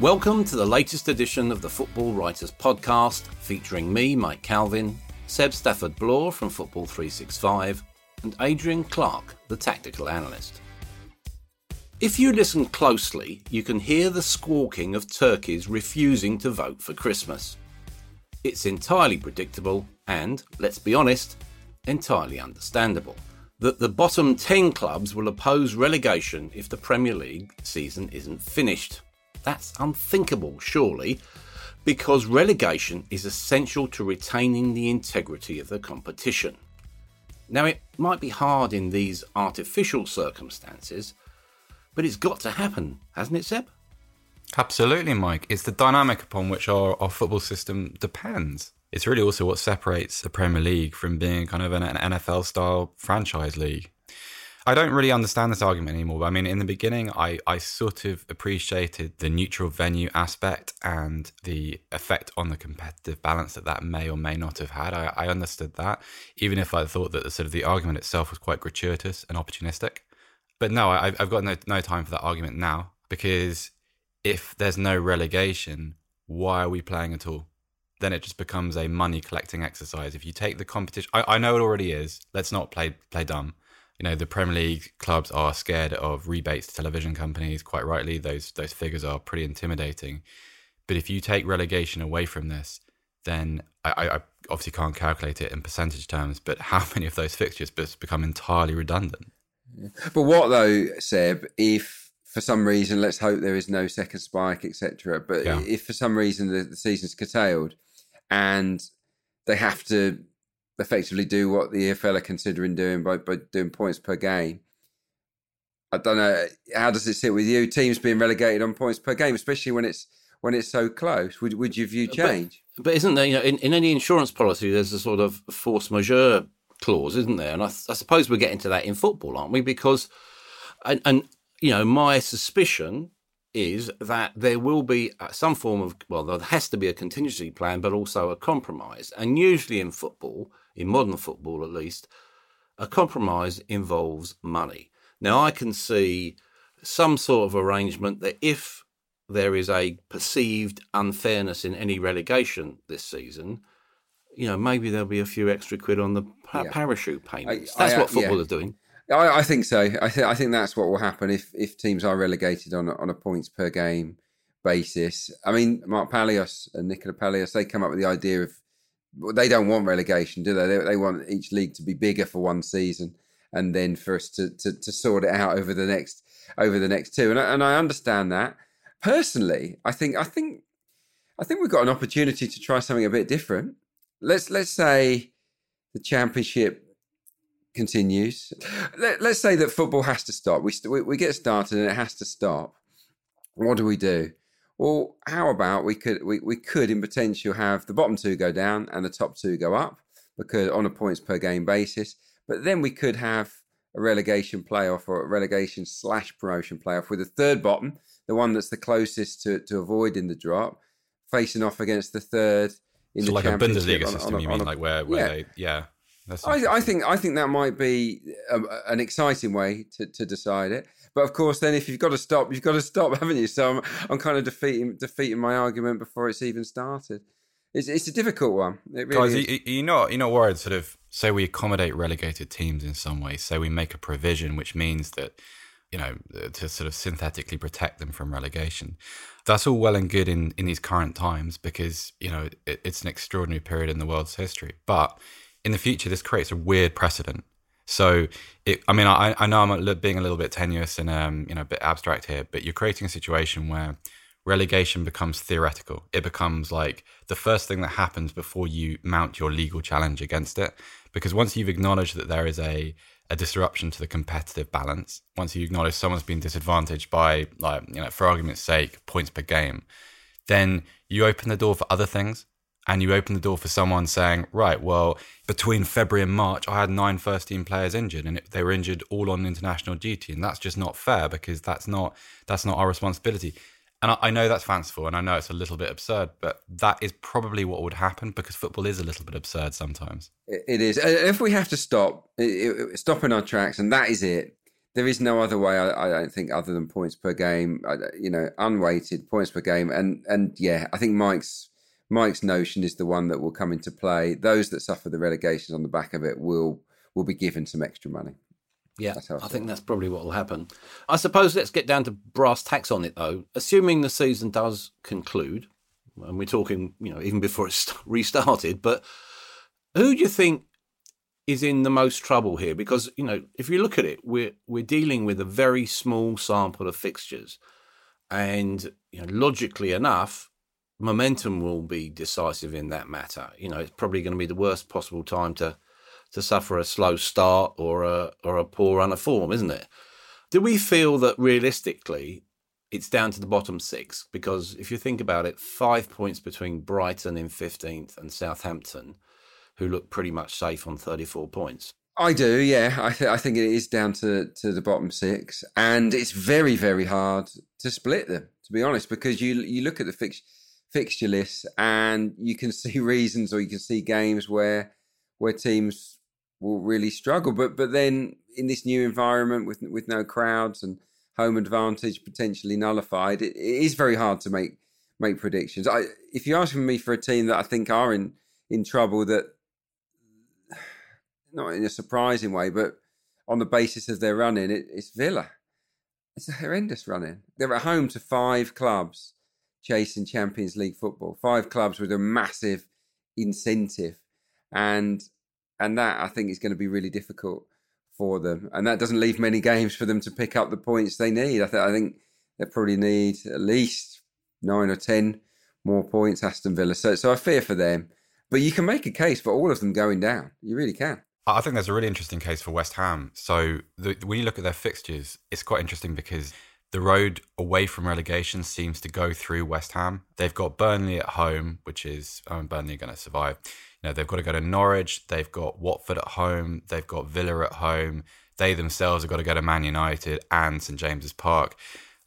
Welcome to the latest edition of the Football Writers Podcast, featuring me, Mike Calvin, Seb Stafford Bloor from Football 365, and Adrian Clarke, the tactical analyst. If you listen closely, you can hear the squawking of turkeys refusing to vote for Christmas. It's entirely predictable and, let's be honest, entirely understandable that the bottom 10 clubs will oppose relegation if the Premier League season isn't finished. That's unthinkable, surely, because relegation is essential to retaining the integrity of the competition. Now, it might be hard in these artificial circumstances, but it's got to happen, hasn't it, Seb? Absolutely, Mike. It's the dynamic upon which our, our football system depends. It's really also what separates the Premier League from being kind of an, an NFL style franchise league. I don't really understand this argument anymore. I mean, in the beginning, I, I sort of appreciated the neutral venue aspect and the effect on the competitive balance that that may or may not have had. I, I understood that, even if I thought that the sort of the argument itself was quite gratuitous and opportunistic. But no, I, I've got no, no time for that argument now because if there's no relegation, why are we playing at all? Then it just becomes a money collecting exercise. If you take the competition, I, I know it already is. Let's not play play dumb you know the Premier League clubs are scared of rebates to television companies. Quite rightly, those those figures are pretty intimidating. But if you take relegation away from this, then I, I obviously can't calculate it in percentage terms. But how many of those fixtures become entirely redundant? But what though, Seb? If for some reason, let's hope there is no second spike, etc. But yeah. if for some reason the, the season's curtailed and they have to effectively do what the EFL are considering doing by, by doing points per game. I don't know how does it sit with you? Teams being relegated on points per game, especially when it's when it's so close. Would would your view change? But, but isn't there, you know, in, in any insurance policy, there's a sort of force majeure clause, isn't there? And I, I suppose we're getting to that in football, aren't we? Because, and, and you know, my suspicion is that there will be uh, some form of well, there has to be a contingency plan, but also a compromise. And usually in football, in modern football at least, a compromise involves money. Now, I can see some sort of arrangement that if there is a perceived unfairness in any relegation this season, you know, maybe there'll be a few extra quid on the pa- yeah. parachute payments. That's I, I, what football yeah. is doing. I, I, think so. I, th- I think that's what will happen if, if teams are relegated on on a points per game basis. I mean, Mark Palios and Nicola Palios, they come up with the idea of they don't want relegation, do they? they? they? want each league to be bigger for one season, and then for us to, to, to sort it out over the next over the next two. And I, and I understand that. Personally, I think I think I think we've got an opportunity to try something a bit different. Let's let's say the championship continues. Let, us say that football has to stop. We, we we get started and it has to stop. What do we do? Well, how about we could we, we could in potential have the bottom two go down and the top two go up because on a points per game basis. But then we could have a relegation playoff or a relegation slash promotion playoff with the third bottom, the one that's the closest to, to avoiding the drop, facing off against the third in so the like a Bundesliga on, system, on a, you mean, a, like where, where yeah. they, yeah. I, I, think I think that might be a, an exciting way to, to decide it. But of course, then if you've got to stop, you've got to stop, haven't you? So I'm, I'm kind of defeating defeating my argument before it's even started. it's, it's a difficult one. It really Guys, is. you, you're not you're not worried. Sort of say we accommodate relegated teams in some way. Say we make a provision which means that you know uh, to sort of synthetically protect them from relegation. That's all well and good in in these current times because you know it, it's an extraordinary period in the world's history. But in the future, this creates a weird precedent. So, it, I mean, I, I know I'm being a little bit tenuous and um, you know a bit abstract here, but you're creating a situation where relegation becomes theoretical. It becomes like the first thing that happens before you mount your legal challenge against it. Because once you've acknowledged that there is a, a disruption to the competitive balance, once you acknowledge someone's been disadvantaged by, like, you know, for argument's sake, points per game, then you open the door for other things. And you open the door for someone saying, right, well, between February and March, I had nine first team players injured, and it, they were injured all on international duty, and that's just not fair because that's not that's not our responsibility. And I, I know that's fanciful, and I know it's a little bit absurd, but that is probably what would happen because football is a little bit absurd sometimes. It- is. Uh, If we have to stop, stop in our tracks, and that is it. There is no other way. I, I don't think other than points per game. You know, unweighted points per game, and and yeah, I think Mike's Mike's notion is the one that will come into play. Those that suffer the relegations on the back of it will will be given some extra money. Yeah, I I think that's probably what will happen. I suppose let's get down to brass tacks on it, though. Assuming the season does conclude, and we're talking, you know, even before it's restarted, but who do you think is in the most trouble here? Because you know, if you look at it, we're we're dealing with a very small sample of fixtures, and you know, logically enough, momentum will be decisive in that matter. You know, it's probably going to be the worst possible time to to suffer a slow start or a or a poor run of form, isn't it? Do we feel that realistically it's down to the bottom six? Because if you think about it, five points between Brighton in fifteenth and Southampton, who look pretty much safe on thirty four points. I do, yeah. I, th- I think it is down to, to the bottom six, and it's very, very hard to split them, to be honest, because you you look at the fix, fixture list and you can see reasons or you can see games where where teams will really struggle. But but then in this new environment with with no crowds and home advantage potentially nullified, it, it is very hard to make make predictions. I, if you're asking me for a team that I think are in in trouble, that not in a surprising way, but on the basis of their running, it, it's Villa. It's a horrendous running. They're at home to five clubs chasing Champions League football. Five clubs with a massive incentive, and and that I think is going to be really difficult for them. And that doesn't leave many games for them to pick up the points they need. I, th- I think they probably need at least nine or ten more points. Aston Villa. So so I fear for them. But you can make a case for all of them going down. You really can. I think there's a really interesting case for West Ham. So the, when you look at their fixtures, it's quite interesting because the road away from relegation seems to go through West Ham. They've got Burnley at home, which is um, Burnley are going to survive. You know, they've got to go to Norwich. They've got Watford at home. They've got Villa at home. They themselves have got to go to Man United and St James's Park.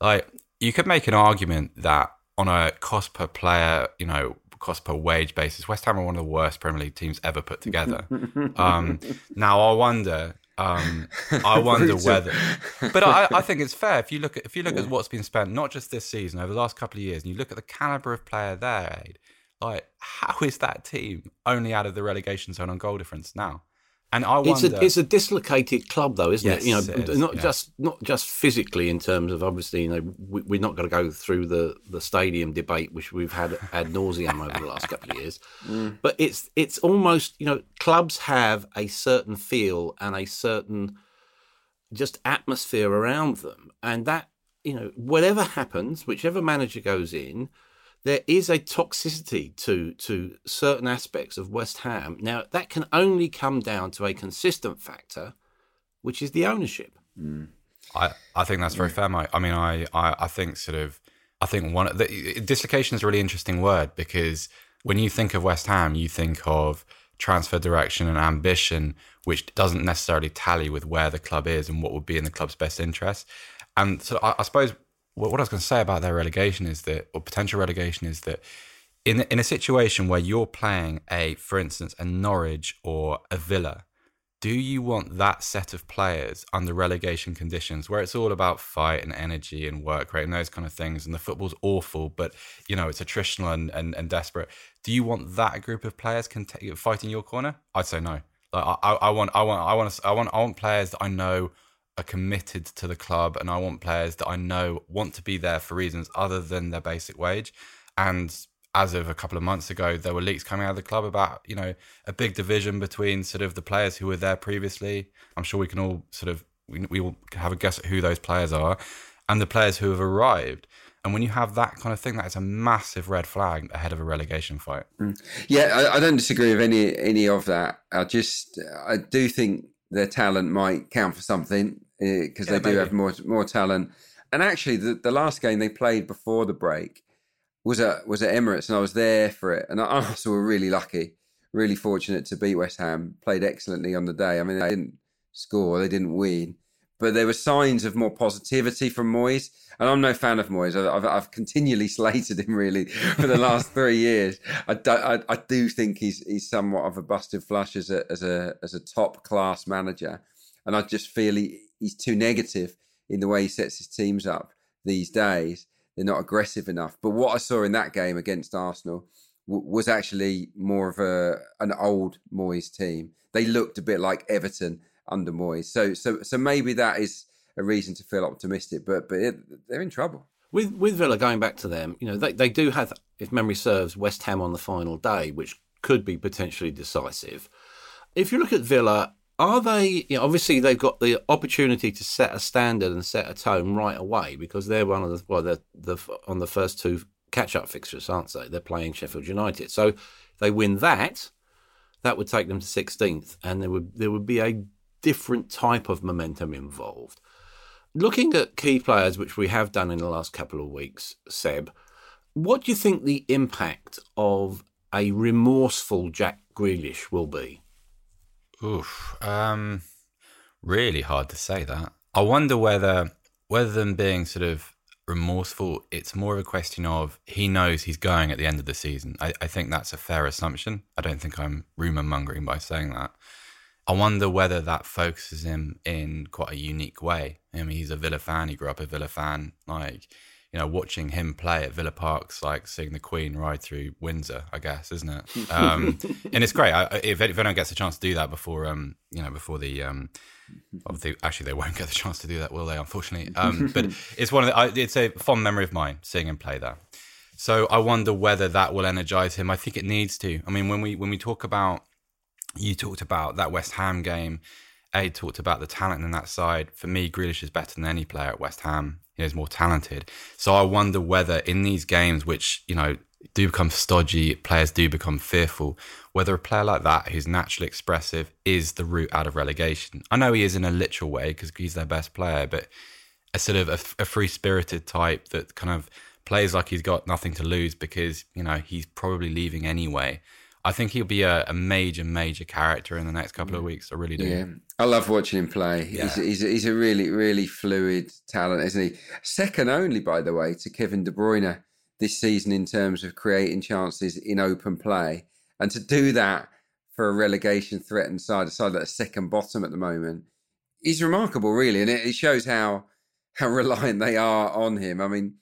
Like you could make an argument that on a cost per player, you know, cost per wage basis, West Ham are one of the worst Premier League teams ever put together. um, now I wonder, um, I wonder whether, but I, I think it's fair if you look at if you look at what's been spent not just this season over the last couple of years, and you look at the caliber of player there, like how is that team only out of the relegation zone on goal difference now? And I It's wonder, a it's a dislocated club, though, isn't Yes, it? You know, it is, not yeah. just not just physically in terms of obviously, you know, we, we're not going to go through the the stadium debate, which we've had ad nauseum over the last couple of years. Mm. But it's it's almost you know, clubs have a certain feel and a certain just atmosphere around them, and that you know, whatever happens, whichever manager goes in, there is a toxicity to to certain aspects of West Ham. Now that can only come down to a consistent factor, which is the ownership. Mm. I, I think that's very fair, Mike. I mean, I, I, I think sort of, I think one the, dislocation is a really interesting word because when you think of West Ham, you think of transfer direction and ambition, which doesn't necessarily tally with where the club is and what would be in the club's best interest. And so I, I suppose what, what I was going to say about their relegation is that, or potential relegation is that in in a situation where you're playing a, for instance, a Norwich or a Villa, do you want that set of players under relegation conditions where it's all about fight and energy and work rate and those kind of things and the football's awful but you know it's attritional and, and, and desperate? Do you want that group of players can t- fight in your corner? I'd say no. Like I, I want i want i want i want i want players that i know are committed to the club and i want players that i know want to be there for reasons other than their basic wage and as of a couple of months ago, there were leaks coming out of the club about you know a big division between sort of the players who were there previously. I'm sure we can all sort of we, we will have a guess at who those players are, and the players who have arrived. And when you have that kind of thing, that is a massive red flag ahead of a relegation fight. Mm. Yeah, I, I, don't disagree with any any of that. I just I do think their talent might count for something because uh, yeah, they do maybe. have more more talent. And actually, the, the last game they played before the break, was at was at Emirates, and I was there for it. And Arsenal were really lucky, really fortunate to beat West Ham. Played excellently on the day. I mean, they didn't score, they didn't win, but there were signs of more positivity from Moyes. And I'm no fan of Moyes. I've, I've continually slated him really for the last three years. I do, I, I do think he's he's somewhat of a busted flush as a as a as a top class manager, and I just feel he, he's too negative in the way he sets his teams up these days they're not aggressive enough. But what I saw in that game against Arsenal w- was actually more of a an old Moyes team. They looked a bit like Everton under Moyes. So so so maybe that is a reason to feel optimistic. But but it, they're in trouble. With with Villa going back to them, you know they they do have, if memory serves, West Ham on the final day, which could be potentially decisive. If you look at Villa, are they you know, obviously they've got the opportunity to set a standard and set a tone right away because they're one of the well they're the on the first two catch up fixtures aren't they they're playing Sheffield United so if they win that that would take them to 16th and there would there would be a different type of momentum involved looking at key players which we have done in the last couple of weeks Seb what do you think the impact of a remorseful Jack Grealish will be Oof. Um, really hard to say that. I wonder whether whether them being sort of remorseful, it's more of a question of he knows he's going at the end of the season. I, I think that's a fair assumption. I don't think I'm rumor mongering by saying that. I wonder whether that focuses him in quite a unique way. I mean, he's a Villa fan. He grew up a Villa fan. Like you know, watching him play at Villa Park's like seeing the Queen ride through Windsor, I guess, isn't it? Um, and it's great. I, if, if anyone gets a chance to do that before, um, you know, before the, um, obviously, actually, they won't get the chance to do that, will they? Unfortunately, um, but it's one of the, I, it's a fond memory of mine seeing him play there. So I wonder whether that will energize him. I think it needs to. I mean, when we when we talk about, you talked about that West Ham game. A talked about the talent in that side. For me, Grealish is better than any player at West Ham you know, is more talented. So I wonder whether in these games, which you know do become stodgy, players do become fearful, whether a player like that who's naturally expressive is the route out of relegation. I know he is in a literal way because he's their best player, but a sort of a, a free spirited type that kind of plays like he's got nothing to lose because you know he's probably leaving anyway. I think he'll be a, a, major, major character in the next couple of mm. weeks. I really do. Yeah, I love watching him play. Yeah. He's, he's, he's, a really, really fluid talent, isn't he? Second only, by the way, to Kevin De Bruyne this season in terms of creating chances in open play. And to do that for a relegation threatened side, a side that's second bottom at the moment, is remarkable, really. And it, it shows how how reliant they are on him. I mean,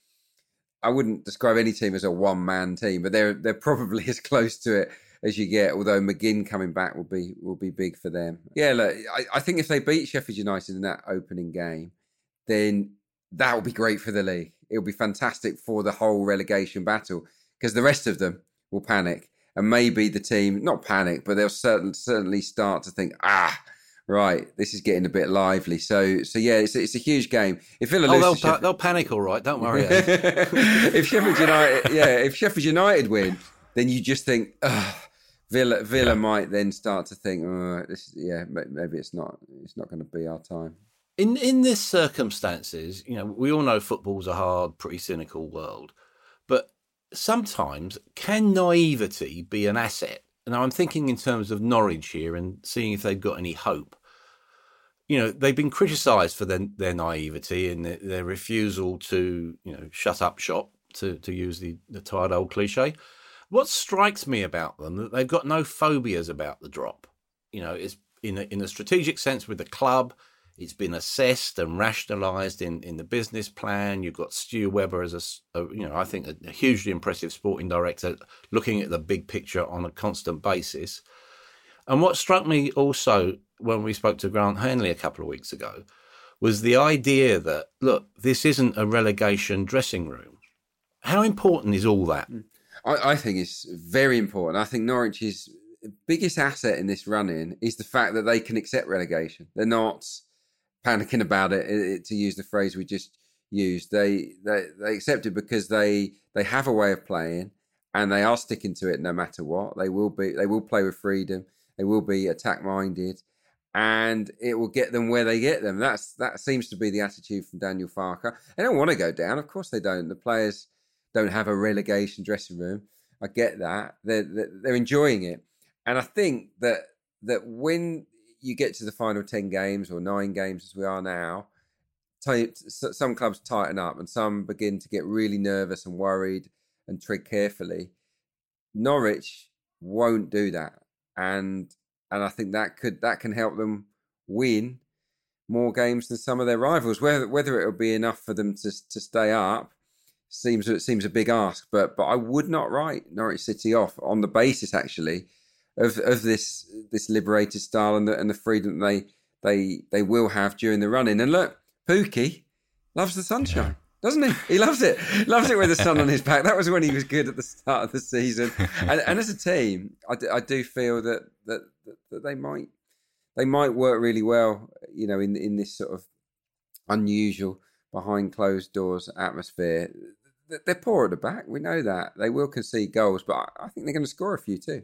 I wouldn't describe any team as a one man team, but they're they're probably as close to it as you get. Although McGinn coming back will be will be big for them. Yeah, look, I, I think if they beat Sheffield United in that opening game, then that will be great for the league. It'll be fantastic for the whole relegation battle because the rest of them will panic and maybe the team not panic, but they'll certainly certainly start to think ah. Right, this is getting a bit lively. So, so yeah, it's, it's a huge game. If Villa oh, they'll, pa- they'll panic, all right. Don't worry. if Sheffield United, yeah, if Sheffield United win, then you just think, Villa Villa yeah. might then start to think, oh, this, yeah, maybe it's not it's not going to be our time. In in this circumstances, you know, we all know football's a hard, pretty cynical world, but sometimes can naivety be an asset? Now I'm thinking in terms of Norwich here and seeing if they've got any hope. You know, they've been criticised for their, their naivety and their, their refusal to, you know, shut up shop, to, to use the, the tired old cliche. What strikes me about them that they've got no phobias about the drop. You know, it's in a, in a strategic sense with the club. It's been assessed and rationalised in, in the business plan. You've got Stu Webber as a, a you know I think a, a, hugely impressive sporting director, looking at the big picture on a constant basis. And what struck me also when we spoke to Grant Hanley a couple of weeks ago was the idea that look, this isn't a relegation dressing room. How important is all that? Hmm. I, I think it's very important. I think Norwich's biggest asset in this run-in is the fact that they can accept relegation. They're not panicking about it, it, to use the phrase we just used. They, they they accept it because they they have a way of playing and they are sticking to it no matter what. They will be they will play with freedom. They will be attack minded, and it will get them where they get them. That's that seems to be the attitude from Daniel Farke. They don't want to go down, of course they don't. The players don't have a relegation dressing room. I get that. They're they're enjoying it, and I think that that when you get to the final 10 games or nine games as we are now, some clubs tighten up and some begin to get really nervous and worried and tread carefully. Norwich won't do that. And and I think that could that can help them win more games than some of their rivals. Whether whether it'll be enough for them to to stay up seems it seems a big ask. But but I would not write Norwich City off on the basis actually of of this this liberated style and the and the freedom they they they will have during the running. And look, Pukki loves the sunshine. Doesn't he? He loves it. Loves it with the sun on his back. That was when he was good at the start of the season. And, and as a team, I do, I do feel that, that that that they might they might work really well. You know, in in this sort of unusual behind closed doors atmosphere. They're poor at the back. We know that they will concede goals, but I think they're going to score a few too.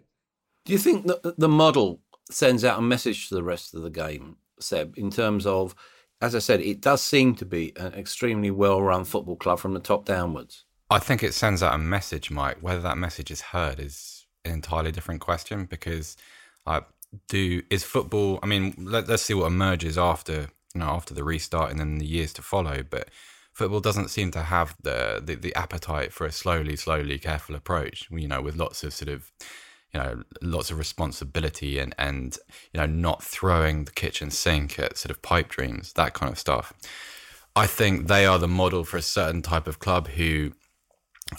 Do you think that the model sends out a message to the rest of the game, Seb, in terms of, as I said, it does seem to be an extremely well run football club from the top downwards? I think it sends out a message, Mike. Whether that message is heard is an entirely different question because I do is football. I mean, let, us see what emerges after you know after the restart and then the years to follow. But football doesn't seem to have the, the the appetite for a slowly, slowly, careful approach. You know, with lots of sort of you know lots of responsibility and and you know not throwing the kitchen sink at sort of pipe dreams that kind of stuff i think they are the model for a certain type of club who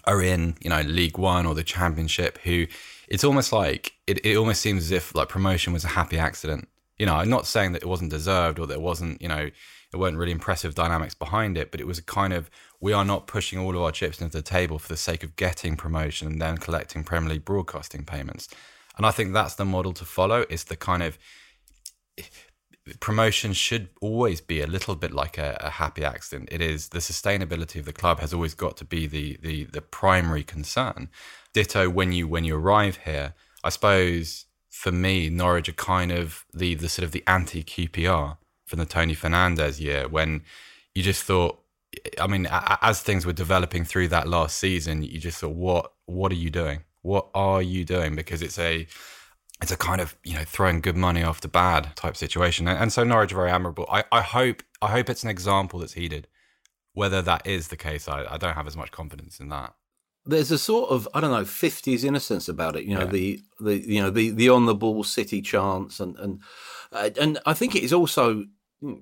are in you know league one or the championship who it's almost like it, it almost seems as if like promotion was a happy accident you know i'm not saying that it wasn't deserved or there wasn't you know there weren't really impressive dynamics behind it, but it was a kind of we are not pushing all of our chips into the table for the sake of getting promotion and then collecting Premier League broadcasting payments. And I think that's the model to follow. Is the kind of promotion should always be a little bit like a, a, happy accident. It is the sustainability of the club has always got to be the the the primary concern. Ditto when you when you arrive here. I suppose for me, Norwich are kind of the the sort of the anti QPR from the Tony Fernandes year when you just thought I mean, as things were developing through that last season, you just thought, "What? What are you doing? What are you doing?" Because it's a, it's a kind of you know throwing good money after bad type situation, and, and so Norwich are very admirable. I, I hope, I hope it's an example that's heeded. Whether that is the case, I, I don't have as much confidence in that. There's a sort of I don't know fifties innocence about it. You know yeah. the the you know the the on the ball city chance and and uh, and I think it is also Mm,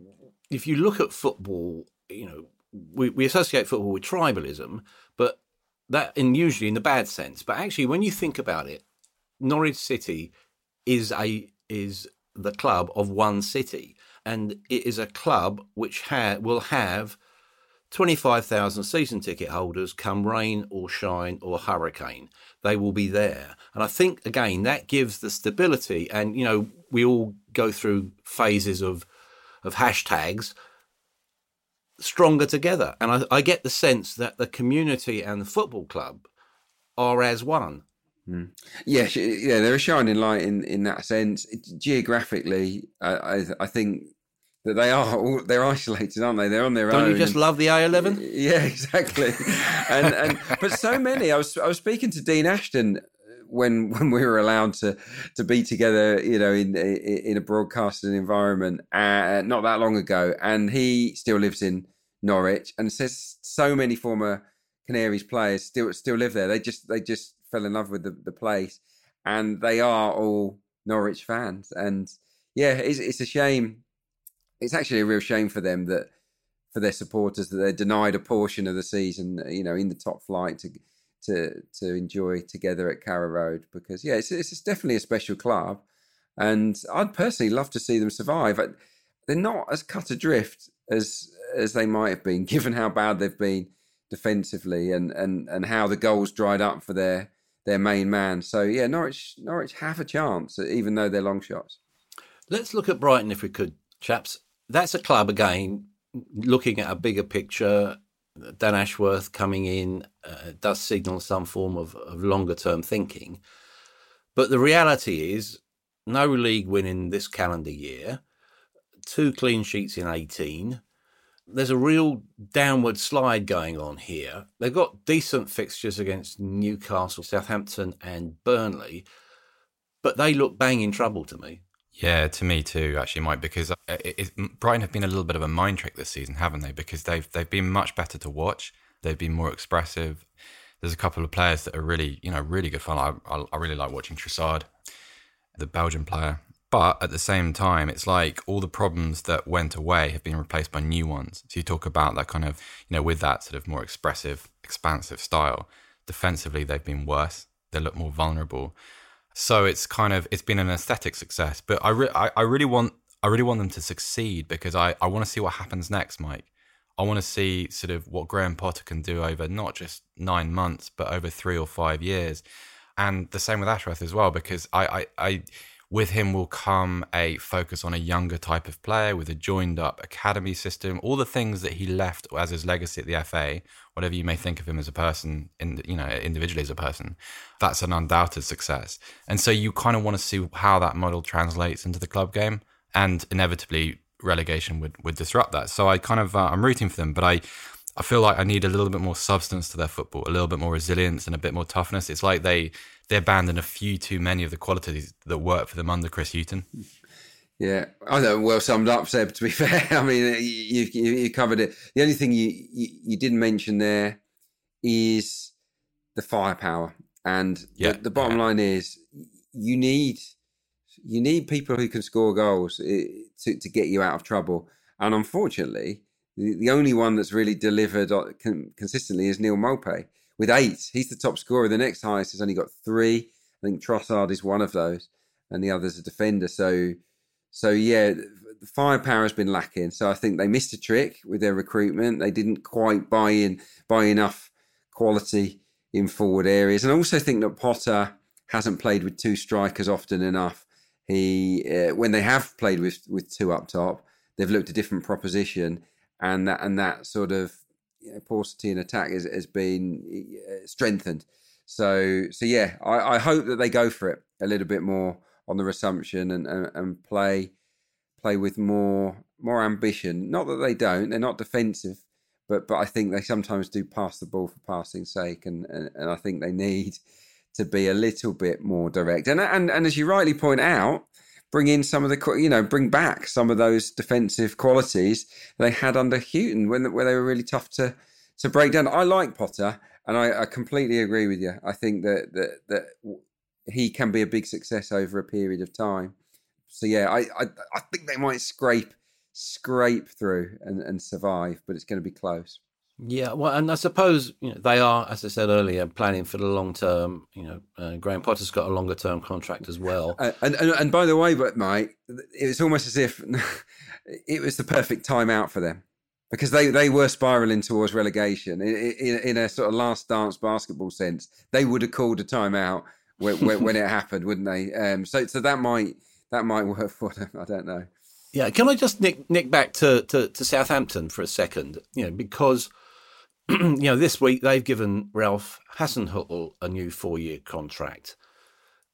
if you look at football, you know, we, we associate football with tribalism, but that in usually in the bad sense. But actually, when you think about it, Norwich City is a is the club of one city, and it is a club which ha- will have twenty five thousand season ticket holders come rain or shine or hurricane. They will be there, and I think again that gives the stability. And you know, we all go through phases of of hashtags stronger together. And I, I, get the sense that the community and the football club are as one. Mm. Yeah, yeah, they're a shining light in, in that sense. Geographically, I, I, I think that they are all, they're isolated, aren't they? They're on their Don't own. Don't you just love the A11? Yeah, exactly. and and but so many. I was I was speaking to Dean Ashton when when we were allowed to to be together, you know, in in a broadcasting environment, uh, not that long ago, and he still lives in Norwich, and says so many former Canaries players still still live there. They just they just fell in love with the, the place, and they are all Norwich fans, and yeah, it's, it's a shame. It's actually a real shame for them that for their supporters that they're denied a portion of the season, you know, in the top flight to to to enjoy together at Carrow Road because yeah, it's it's definitely a special club, and I'd personally love to see them survive. but They're not as cut adrift as as they might have been, given how bad they've been defensively and and and how the goals dried up for their their main man. So yeah, Norwich Norwich have a chance, even though they're long shots. Let's look at Brighton if we could, chaps. That's a club again. Looking at a bigger picture, Dan Ashworth coming in uh, does signal some form of, of longer term thinking. But the reality is, no league win in this calendar year, two clean sheets in 18. There's a real downward slide going on here. They've got decent fixtures against Newcastle, Southampton, and Burnley, but they look bang in trouble to me. Yeah, to me too, actually, Mike. Because uh, it, it, Brighton have been a little bit of a mind trick this season, haven't they? Because they've they've been much better to watch. They've been more expressive. There's a couple of players that are really, you know, really good fun. I I, I really like watching Trossard, the Belgian player. But at the same time, it's like all the problems that went away have been replaced by new ones. So you talk about that kind of, you know, with that sort of more expressive, expansive style. Defensively, they've been worse. They look more vulnerable. So it's kind of it's been an aesthetic success, but I, re- I, I really want I really want them to succeed because I, I want to see what happens next, Mike. I want to see sort of what Graham Potter can do over not just nine months, but over three or five years. And the same with Ashworth as well, because I, I, I with him will come a focus on a younger type of player with a joined up academy system, all the things that he left as his legacy at the FA, whatever you may think of him as a person, in, you know, individually as a person, that's an undoubted success. And so you kind of want to see how that model translates into the club game, and inevitably relegation would would disrupt that. So I kind of uh, I'm rooting for them, but I I feel like I need a little bit more substance to their football, a little bit more resilience and a bit more toughness. It's like they they abandoned a few too many of the qualities that worked for them under Chris Hughton. Yeah, I know. Well summed up, Seb. To be fair, I mean, you, you, you covered it. The only thing you, you, you didn't mention there is the firepower, and yeah, the, the bottom yeah. line is you need you need people who can score goals eh, to to get you out of trouble. And unfortunately, the, only one that's really delivered uh, consistently is Neal Maupay with eight. He's the top scorer. The next highest has only got three. I think Trossard is one of those, and the other's a defender. So, so yeah, the firepower has been lacking. So I think they missed a trick with their recruitment. They didn't quite buy in, buy enough quality in forward areas, and I also think that Potter hasn't played with two strikers often enough. He, uh, when they have played with with two up top, they've looked a different proposition, and that and that sort of you know, paucity in attack has, has been uh, strengthened. So, so yeah, I, I, hope that they go for it a little bit more on the resumption and, and, and play play with more more ambition. Not that they don't; they're not defensive, but but I think they sometimes do pass the ball for passing sake, and and, and I think they need to be a little bit more direct. And and and as you rightly point out, bring in some of the you know bring back some of those defensive qualities they had under Hughton when where they were really tough to to break down. I like Potter, and I, I completely agree with you. I think that that that he can be a big success over a period of time. So yeah, I I, I think they might scrape scrape through and, and survive, but it's going to be close. Yeah, well, and I suppose you know they are, as I said earlier, planning for the long term. You know, uh, Graham Potter's got a longer term contract as well. Uh, and, and and by the way, but Mike, it was almost as if it was the perfect time out for them because they, they were spiraling towards relegation in, in, in a sort of last dance basketball sense. They would have called a timeout when, when, when it happened, wouldn't they? Um, so so that might that might work for them. I don't know. Yeah, can I just nick nick back to, to, to Southampton for a second? You know, because you know, this week they've given Ralph Hasenhüttl a new four-year contract.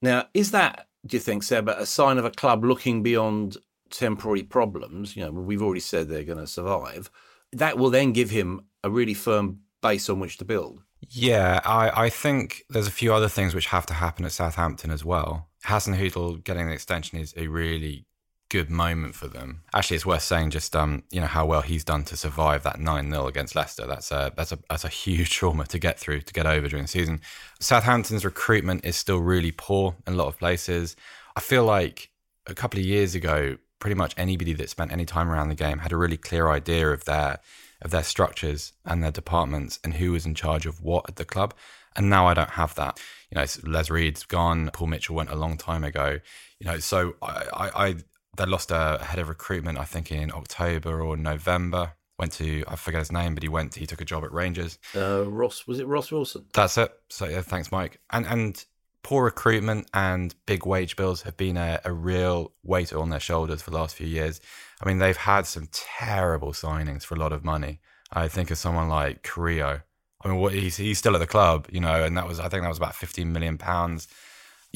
Now, is that, do you think, Seb, a sign of a club looking beyond temporary problems? You know, we've already said they're going to survive. That will then give him a really firm base on which to build. Yeah, I, I think there's a few other things which have to happen at Southampton as well. Hasenhüttl getting the extension is a really good moment for them. Actually, it's worth saying just um, you know how well he's done to survive that nine 0 against Leicester. That's a that's a that's a huge trauma to get through to get over during the season. Southampton's recruitment is still really poor in a lot of places. I feel like a couple of years ago, pretty much anybody that spent any time around the game had a really clear idea of their of their structures and their departments and who was in charge of what at the club. And now I don't have that. You know, Les Reed's gone. Paul Mitchell went a long time ago. You know, so I, I, I they lost a head of recruitment. I think in October or November. Went to I forget his name, but he went. He took a job at Rangers. Uh, Ross was it Ross Wilson? That's it. So yeah, thanks, Mike. And and poor recruitment and big wage bills have been a, a, real weight on their shoulders for the last few years. I mean, they've had some terrible signings for a lot of money. I think of someone like Carrillo. I mean, what he's he's still at the club, you know, and that was I think that was about fifteen million pounds.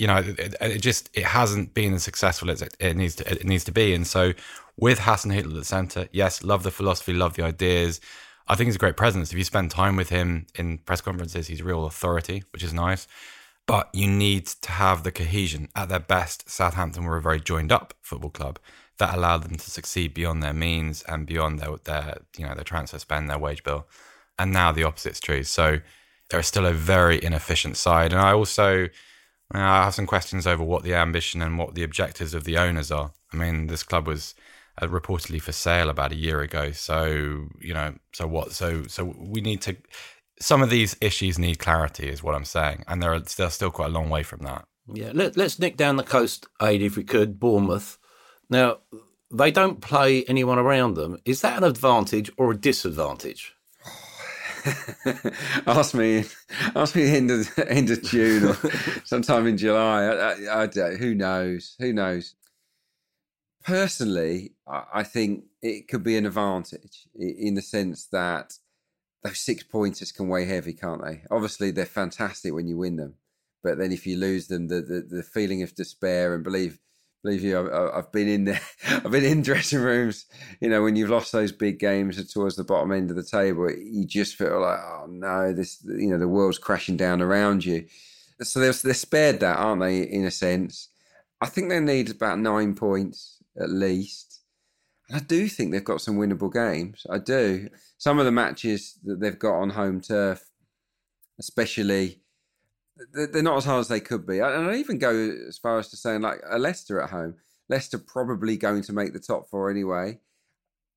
You know, it, it, just it hasn't been as successful as it, it, needs to it needs to be. And so, with Hasenhüttl at the centre, yes, love the philosophy, love the ideas. I think he's a great presence. If you spend time with him in press conferences, he's real authority, which is nice but you need to have the cohesion. At their best, Southampton were a very joined up football club that allowed them to succeed beyond their means and beyond their, their you know their transfer spend, their wage bill. And now the opposite's true. So they're still a very inefficient side. And I also I have some questions over what the ambition and what the objectives of the owners are. I mean, this club was uh, reportedly for sale about a year ago. So you know, so what? So so we need to some of these issues need clarity, is what I'm saying, and they're they're still quite a long way from that. Yeah, Let, us nick down the coast, Aid, if we could. Bournemouth. Now they don't play anyone around them. Is that an advantage or a disadvantage? ask me, ask me end of end of June or sometime in July. I, I, I, who knows? Who knows? Personally, I think it could be an advantage in the sense that those six pointers can weigh heavy, can't they? Obviously, they're fantastic when you win them, but then if you lose them, the the, the feeling of despair and believe believe you, I've, I've been in there, I've been in dressing rooms. You know, when you've lost those big games towards the bottom end of the table, you just feel like, oh no, this you know the world's crashing down around you. So they're, they're spared that, aren't they? In a sense, I think they need about nine points at least and I do think they've got some winnable games. I do. Some of the matches that they've got on home turf, especially, they're not as hard as they could be. And I even go as far as to saying, like, a Leicester at home. Leicester probably going to make the top four anyway.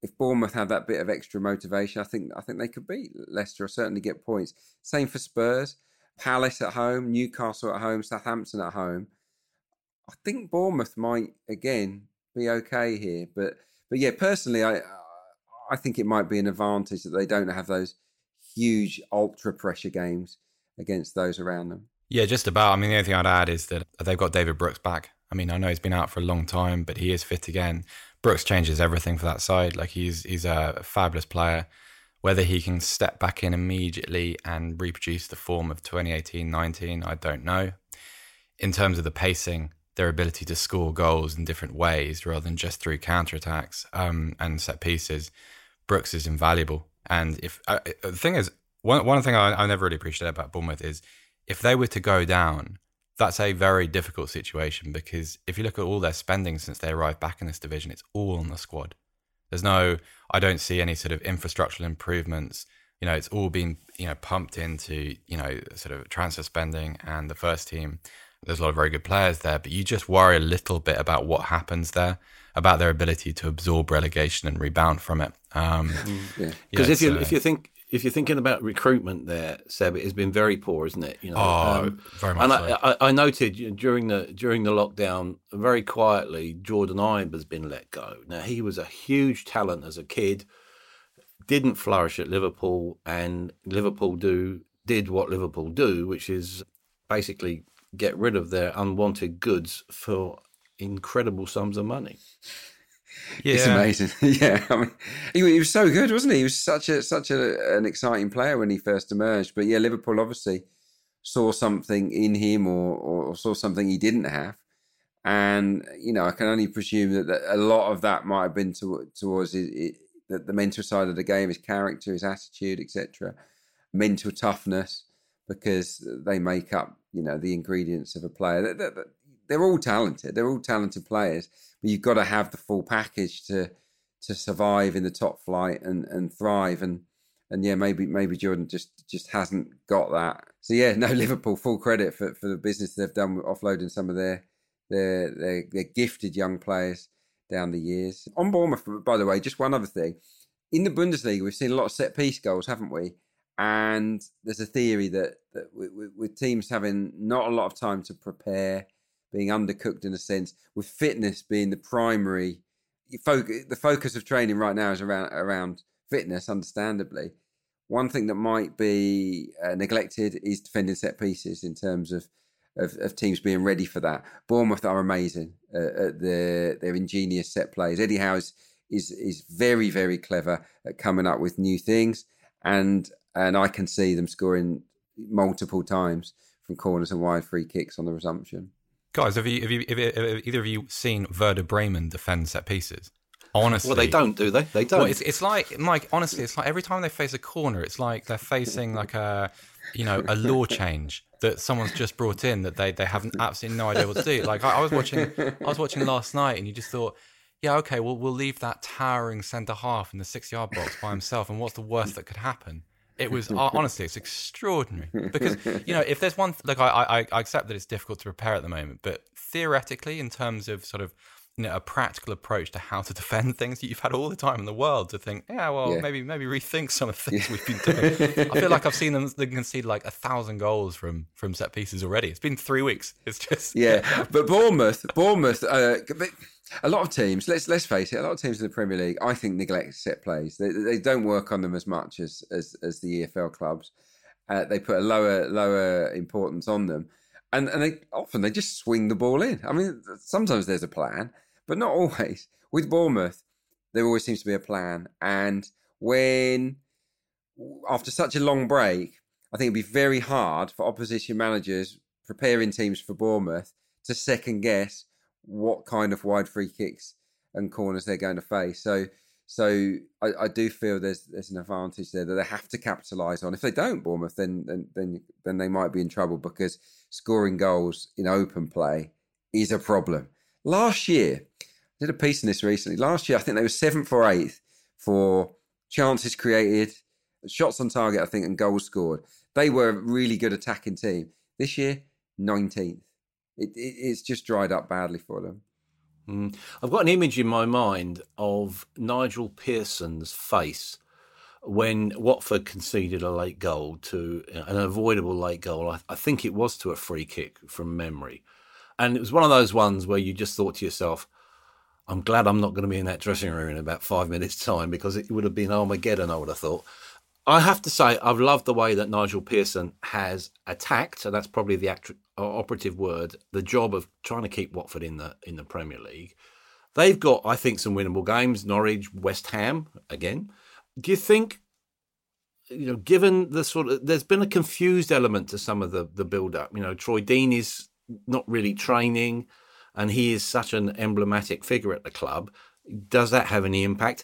If Bournemouth have that bit of extra motivation, I think I think they could beat Leicester or certainly get points. Same for Spurs, Palace at home, Newcastle at home, Southampton at home. I think Bournemouth might again be okay here, but but yeah, personally, I I think it might be an advantage that they don't have those huge ultra pressure games against those around them. Yeah, just about. I mean, the only thing I'd add is that they've got David Brooks back. I mean, I know he's been out for a long time, but he is fit again. Brooks changes everything for that side. Like he's he's a fabulous player. Whether he can step back in immediately and reproduce the form of 2018-19, I don't know. In terms of the pacing, their ability to score goals in different ways rather than just through counterattacks um, and set pieces. Brooks is invaluable. And if uh, uh, the thing is, one one thing I, I never really appreciated about Bournemouth is if they were to go down, that's a very difficult situation because if you look at all their spending since they arrived back in this division, it's all on the squad. There's no, I don't see any sort of infrastructural improvements. You know, it's all been you know pumped into you know sort of transfer spending and the first team there's a lot of very good players there, but you just worry a little bit about what happens there, about their ability to absorb relegation and rebound from it. Um, mm, because yeah. if you uh, if you think if you're thinking about recruitment there, Seb, it has been very poor, isn't it? You know, oh, um, very much. And so. I, I, noted during the during the lockdown, very quietly, Jordan Ibe has been let go. Now he was a huge talent as a kid, didn't flourish at Liverpool, and Liverpool do did what Liverpool do, which is basically get rid of their unwanted goods for incredible sums of money. Yeah. It's amazing. yeah, I mean, he, he, was so good, wasn't he? He was such a such a, an exciting player when he first emerged. But yeah, Liverpool obviously saw something in him, or, or saw something he didn't have, and you know, I can only presume that, that a lot of that might have been to, towards his, the, the mental side of the game, his character, his attitude, etc., mental toughness because they make up, you know, the ingredients of a player. They're, they're all talented. They're all talented players, but you've got to have the full package to to survive in the top flight and and thrive. And and yeah, maybe maybe Jordan just just hasn't got that. So yeah, no Liverpool full credit for for the business they've done with offloading some of their They're, they're, they're gifted young players down the years. On Bournemouth, by the way, just one other thing. In the Bundesliga, we've seen a lot of set piece goals, haven't we? And there's a theory that, that with, with teams having not a lot of time to prepare, being undercooked in a sense, with fitness being the primary focus, the focus of training right now is around around fitness, understandably. One thing that might be uh, neglected is defending set pieces in terms of, of, of teams being ready for that. Bournemouth are amazing uh, at their their ingenious set plays. Eddie Howe is, is is very very clever at coming up with new things, and and I can see them scoring multiple times from corners and wide free kicks on the resumption. Guys, have you, have you, have, you, have either of you seen Werder Bremen defend set pieces? Honestly, well, they don't, do they? They don't. Well, it's, it's like Mike. Honestly, it's like every time they face a corner, it's like they're facing like a, you know, a law change that someone's just brought in that they they have absolutely no idea what to do. Like I, I was watching, I was watching last night, and you just thought, yeah, okay, well we'll leave that towering centre half in the six yard box by himself, and what's the worst that could happen? It was honestly, it's extraordinary. Because you know if there's one like I, I I accept that it's difficult to prepare at the moment, but theoretically, in terms of sort of you know, a practical approach to how to defend things. that You've had all the time in the world to think, yeah, well, yeah. maybe maybe rethink some of the things we've been doing. I feel like I've seen them they concede like a thousand goals from from set pieces already. It's been three weeks. It's just yeah. but Bournemouth, Bournemouth, uh, a lot of teams. Let's let's face it. A lot of teams in the Premier League, I think, neglect set plays. They they don't work on them as much as as, as the EFL clubs. Uh, they put a lower lower importance on them and and they often they just swing the ball in. I mean, sometimes there's a plan, but not always. With Bournemouth, there always seems to be a plan. And when, after such a long break, I think it'd be very hard for opposition managers preparing teams for Bournemouth to second guess what kind of wide free kicks and corners they're going to face. So, so I, I do feel there's there's an advantage there that they have to capitalise on. If they don't, Bournemouth, then then then then they might be in trouble because scoring goals in open play is a problem. Last year, I did a piece in this recently. Last year, I think they were seventh or eighth for chances created, shots on target, I think, and goals scored. They were a really good attacking team. This year, 19th. It, it, it's just dried up badly for them. Mm. I've got an image in my mind of Nigel Pearson's face when Watford conceded a late goal to an avoidable late goal. I, I think it was to a free kick from memory. And it was one of those ones where you just thought to yourself, I'm glad I'm not going to be in that dressing room in about five minutes' time because it would have been Armageddon, I would have thought. I have to say, I've loved the way that Nigel Pearson has attacked, and that's probably the act- operative word, the job of trying to keep Watford in the in the Premier League. They've got, I think, some winnable games. Norwich, West Ham, again. Do you think, you know, given the sort of, there's been a confused element to some of the the build up. You know, Troy Deeney is not really training, and he is such an emblematic figure at the club. Does that have any impact?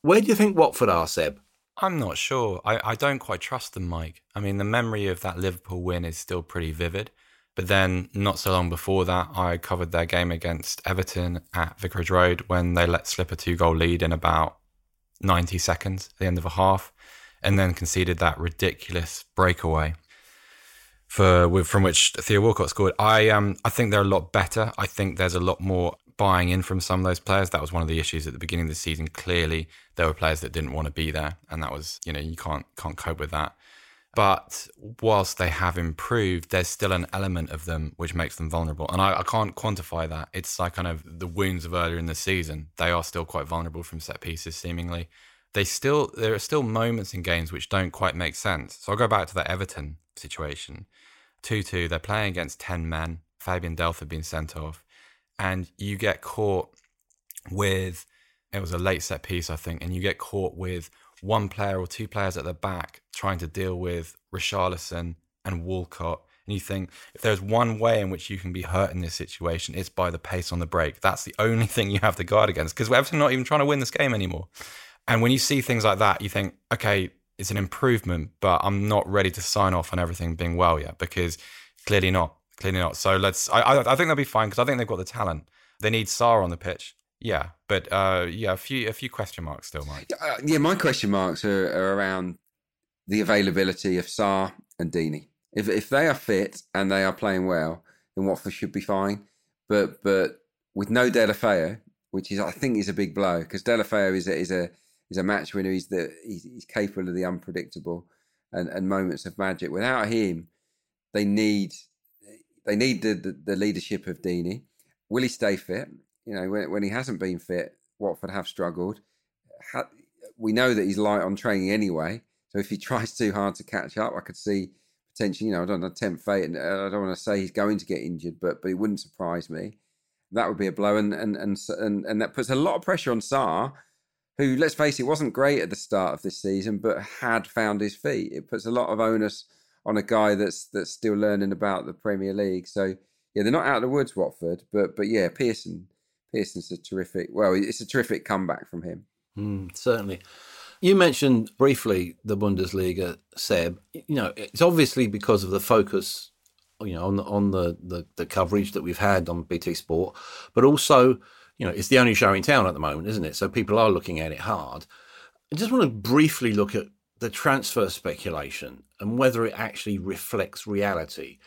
Where do you think Watford are, Seb? I'm not sure. I, I don't quite trust them, Mike. I mean, the memory of that Liverpool win is still pretty vivid. But then, not so long before that, I covered their game against Everton at Vicarage Road when they let slip a two goal lead in about 90 seconds at the end of a half and then conceded that ridiculous breakaway for from which Theo Walcott scored. I um I think they're a lot better. I think there's a lot more buying in from some of those players. That was one of the issues at the beginning of the season. Clearly, there were players that didn't want to be there, and that was you know you can't can't cope with that. But whilst they have improved, there's still an element of them which makes them vulnerable, and I, I can't quantify that. It's like kind of the wounds of earlier in the season. They are still quite vulnerable from set pieces, seemingly. They still there are still moments in games which don't quite make sense. So I'll go back to that Everton situation 2 2. They're playing against 10 men. Fabian Delph had been sent off. And you get caught with, it was a late set piece, I think, and you get caught with one player or two players at the back trying to deal with Richarlison and Walcott. And you think, if there's one way in which you can be hurt in this situation, it's by the pace on the break. That's the only thing you have to guard against because Everton not even trying to win this game anymore. And when you see things like that, you think, okay, it's an improvement, but I'm not ready to sign off on everything being well yet because clearly not, clearly not. So let's. I I, I think they'll be fine because I think they've got the talent. They need Sarr on the pitch. Yeah, but uh, yeah, a few a few question marks still, Mike. Uh, yeah, my question marks are, are around the availability of Sarr and Deeney. If if they are fit and they are playing well, then Watford should be fine. but but with no Deulofeu, which is I think is a big blow because Deulofeu is a, is a is a match winner. He's the he's, he's capable of the unpredictable and, and moments of magic. Without him, they need they need the, the, the leadership of Deeney. Will he stay fit? You know, when, when he hasn't been fit, Watford have struggled. Ha, we know that he's light on training anyway. So if he tries too hard to catch up, I could see potentially, you know, I don't want to tempt fate, and uh, I don't want to say he's going to get injured, but but it wouldn't surprise me. That would be a blow, and and and and, and that puts a lot of pressure on Sarr, who, let's face it, wasn't great at the start of this season, but had found his feet. It puts a lot of onus on a guy that's that's still learning about the Premier League. So yeah, they're not out of the woods, Watford, but but yeah, Pearson Pearson's a terrific. Well, it's a terrific comeback from him. Mm, certainly. You mentioned briefly the Bundesliga, Seb. You know, it's obviously because of the focus, you know, on the, on the, the, the coverage that we've had on BT Sport, but also, you know, it's the only show in town at the moment, isn't it? So people are looking at it hard. I just want to briefly look at the transfer speculation and whether it actually reflects reality.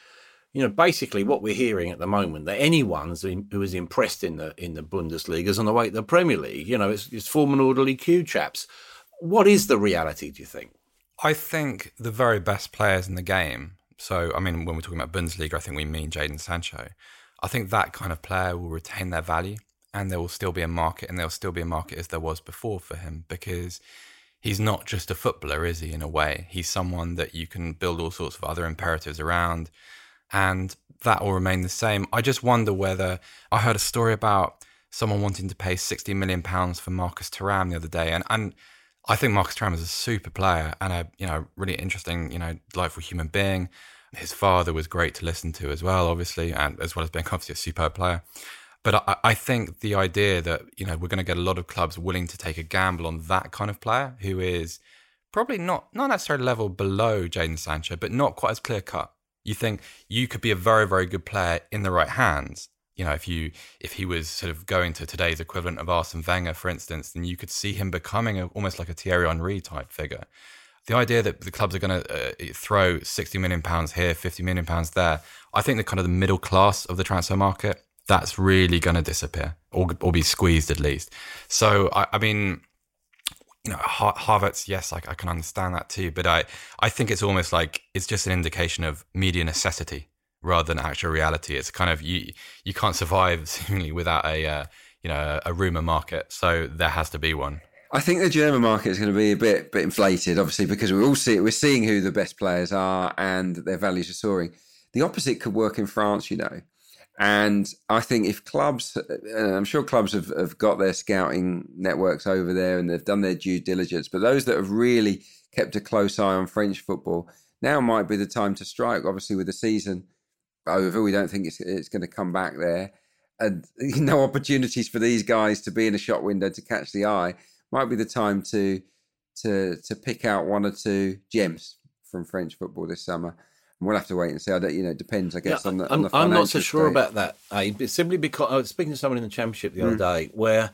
You know, basically, what we're hearing at the moment that anyone who is impressed in the in the Bundesliga is on the way to the Premier League. You know, it's, it's form an orderly queue chaps. What is the reality? Do you think? I think the very best players in the game. So, I mean, when we're talking about Bundesliga, I think we mean Jadon Sancho. I think that kind of player will retain their value, and there will still be a market, and there will still be a market as there was before for him because he's not just a footballer, is he, in a way? He's someone that you can build all sorts of other imperatives around, and that will remain the same. I just wonder whether I heard a story about someone wanting to pay 60 million pounds for Marcus Thuram the other day, and, and I think Marcus Thuram is a super player and a you know really interesting, you know, delightful human being. His father was great to listen to as well, obviously, and as well as being obviously a superb player. But I, I think the idea that you know we're going to get a lot of clubs willing to take a gamble on that kind of player who is probably not not necessarily level below Jadon Sancho, but not quite as clear cut. You think you could be a very very good player in the right hands. You know, if you if he was sort of going to today's equivalent of Arsene Wenger, for instance, then you could see him becoming a, almost like a Thierry Henry type figure. The idea that the clubs are going to uh, throw sixty million pounds here, fifty million pounds there, I think the kind of the middle class of the transfer market that's really going to disappear or, or be squeezed at least. So, I, I mean, you know, Harvard's, yes, I, I, can understand that too, but I, I think it's almost like it's just an indication of media necessity rather than actual reality. It's kind of you, you can't survive seemingly without a, uh, you know, a rumor market. So there has to be one. I think the German market is going to be a bit, bit inflated, obviously, because we're all see. We're seeing who the best players are and their values are soaring. The opposite could work in France, you know. And I think if clubs, I'm sure clubs have, have got their scouting networks over there and they've done their due diligence, but those that have really kept a close eye on French football, now might be the time to strike. Obviously, with the season over, we don't think it's, it's going to come back there. And no opportunities for these guys to be in a shot window to catch the eye. Might be the time to to to pick out one or two gems from French football this summer. We'll have to wait and see. I don't, you know, it depends, I guess, yeah, on the. On I'm, I'm not so sure about that, Ade. Simply because I was speaking to someone in the championship the other mm. day where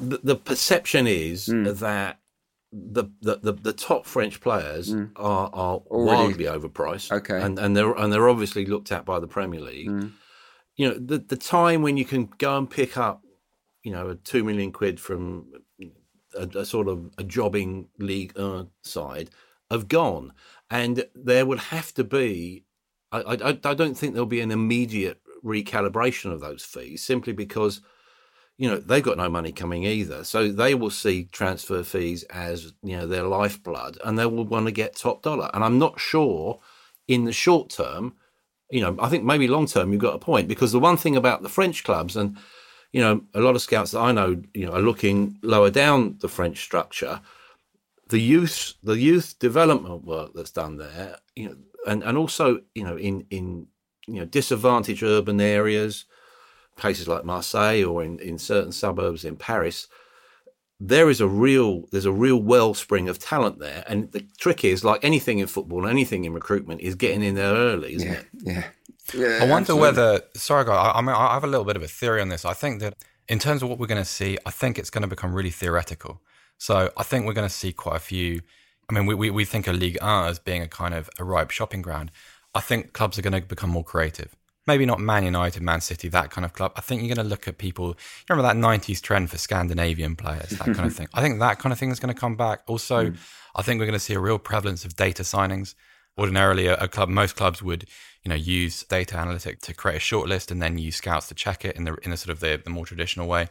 the, the perception is mm. that the, the, the, the, top French players mm. are, are wildly overpriced. Okay. And, and, they're, and they're obviously looked at by the Premier League. Mm. You know, the, the time when you can go and pick up, you know, a two million quid from a, a sort of a jobbing league uh, side have gone and there would have to be. I, I, I don't think there'll be an immediate recalibration of those fees simply because you know they've got no money coming either so they will see transfer fees as you know their lifeblood and they will want to get top dollar and i'm not sure in the short term you know i think maybe long term you've got a point because the one thing about the french clubs and you know a lot of scouts that i know you know are looking lower down the french structure the youth the youth development work that's done there, you know, and, and also you know in in you know disadvantaged urban areas, places like Marseille or in, in certain suburbs in Paris, there is a real there's a real wellspring of talent there, and the trick is like anything in football, anything in recruitment, is getting in there early, isn't yeah, it? Yeah. Yeah, I wonder absolutely. whether. Sorry, guys. I, I mean, I have a little bit of a theory on this. I think that in terms of what we're going to see, I think it's going to become really theoretical. So I think we're going to see quite a few. I mean, we, we, we think of League 1 as being a kind of a ripe shopping ground. I think clubs are going to become more creative. maybe not Man United, Man City, that kind of club. I think you're going to look at people. You remember that '90s trend for Scandinavian players, that kind of thing. I think that kind of thing is going to come back. Also, mm. I think we're going to see a real prevalence of data signings. Ordinarily, a, a, club, most clubs would, you know, use data analytic to create a shortlist and then use scouts to check it in the in the sort of the, the more traditional way.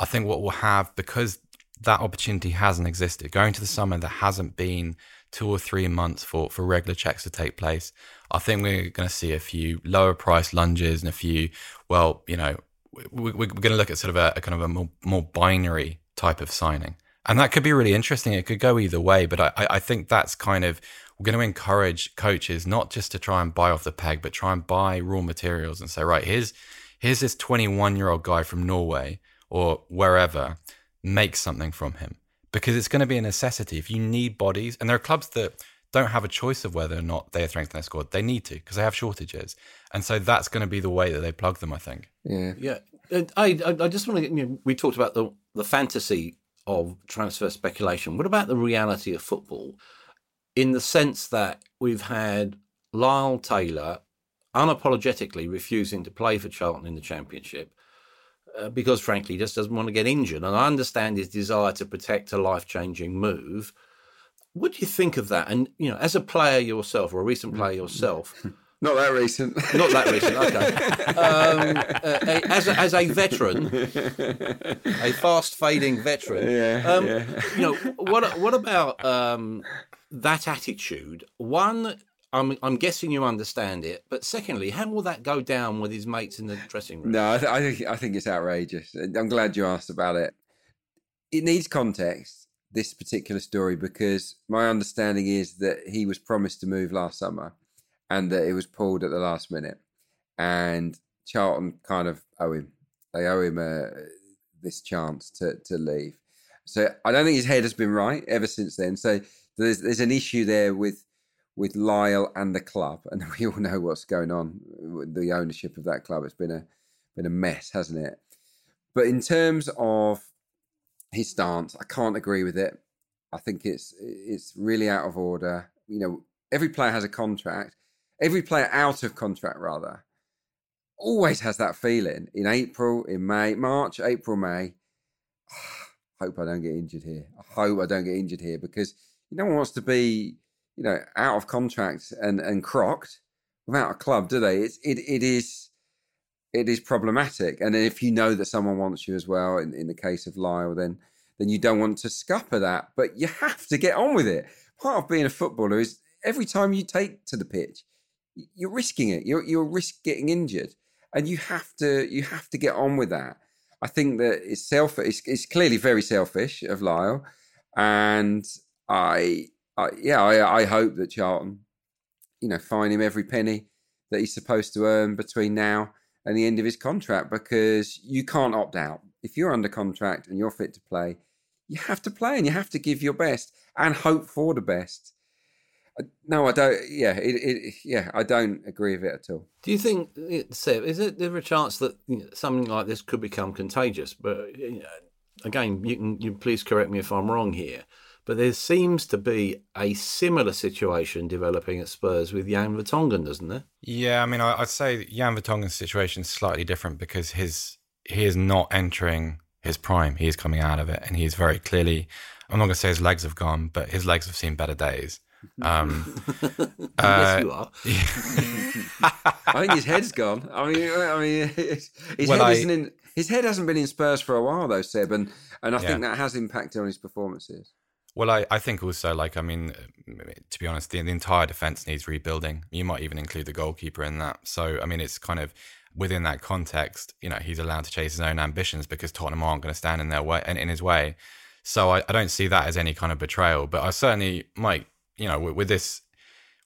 I think what we'll have because that opportunity hasn't existed. Going to the summer, there hasn't been two or three months for, for regular checks to take place. I think we're going to see a few lower price lunges and a few, well, you know, we, we're going to look at sort of a, a kind of a more, more, binary type of signing. And that could be really interesting. It could go either way, but I, I think that's kind of, we're going to encourage coaches not just to try and buy off the peg, but try and buy raw materials and say, right, here's, here's this 21 year old guy from Norway or wherever make something from him because it's going to be a necessity. If you need bodies, and there are clubs that don't have a choice of whether or not they strengthen their squad, they need to because they have shortages, and so that's going to be the way that they plug them. I think. Yeah, yeah. I I just want to. You know, we talked about the the fantasy of transfer speculation. What about the reality of football? In the sense that we've had Lyle Taylor unapologetically refusing to play for Charlton in the Championship uh, because frankly he just doesn't want to get injured. And I understand his desire to protect a life changing move. What do you think of that? And you know, as a player yourself or a recent player yourself. Not that recent. Not that recent. Okay. Um, uh, as, a, as a veteran, a fast fading veteran. Yeah, um, yeah. You know what? What about um, that attitude? One, I'm I'm guessing you understand it, but secondly, how will that go down with his mates in the dressing room? No, I, th- I think I think it's outrageous. I'm glad you asked about it. It needs context. This particular story, because my understanding is that he was promised to move last summer, and that it was pulled at the last minute, and Charlton kind of owe him. They owe him a, uh, this chance to to leave. So I don't think his head has been right ever since then. So there's there's an issue there with with Lyle and the club, and we all know what's going on with the ownership of that club. It's been a been a mess, hasn't it? But in terms of his stance, I can't agree with it. I think it's it's really out of order. You know, every player has a contract. Every player out of contract, rather, always has that feeling in April, in May, March, April, May. I hope I don't get injured here. I hope I don't get injured here because no one wants to be you know, out of contract and and crocked without a club, do they? It's it it is it is problematic. And if you know that someone wants you as well, in, in the case of Lyle, then then you don't want to scupper that. But you have to get on with it. Part of being a footballer is every time you take to the pitch, you're risking it. You're you're risk getting injured, and you have to you have to get on with that. I think that it's selfish. It's, it's clearly very selfish of Lyle, and I I, yeah, I, I hope that Charlton, you know, fine him every penny that he's supposed to earn between now and the end of his contract because you can't opt out. If you're under contract and you're fit to play, you have to play and you have to give your best and hope for the best. Uh, no, I don't. Yeah, it, it, yeah, I don't agree with it at all. Do you think, Seb, is there a chance that something like this could become contagious? But again, you can you please correct me if I'm wrong here. But there seems to be a similar situation developing at Spurs with Jan Vertonghen, doesn't there? Yeah, I mean, I'd say Jan Vertonghen's situation is slightly different because his he is not entering his prime. He is coming out of it, and he is very clearly. I'm not going to say his legs have gone, but his legs have seen better days. Um, yes, uh, you are. I think his head's gone. I mean, I mean, his, well, head I, isn't in. His head hasn't been in Spurs for a while, though, Seb, and and I yeah. think that has impacted on his performances. Well, I, I think also, like, I mean, to be honest, the, the entire defense needs rebuilding. You might even include the goalkeeper in that. So, I mean, it's kind of within that context, you know, he's allowed to chase his own ambitions because Tottenham aren't going to stand in their way and in his way. So I, I don't see that as any kind of betrayal. But I certainly might, you know, with, with this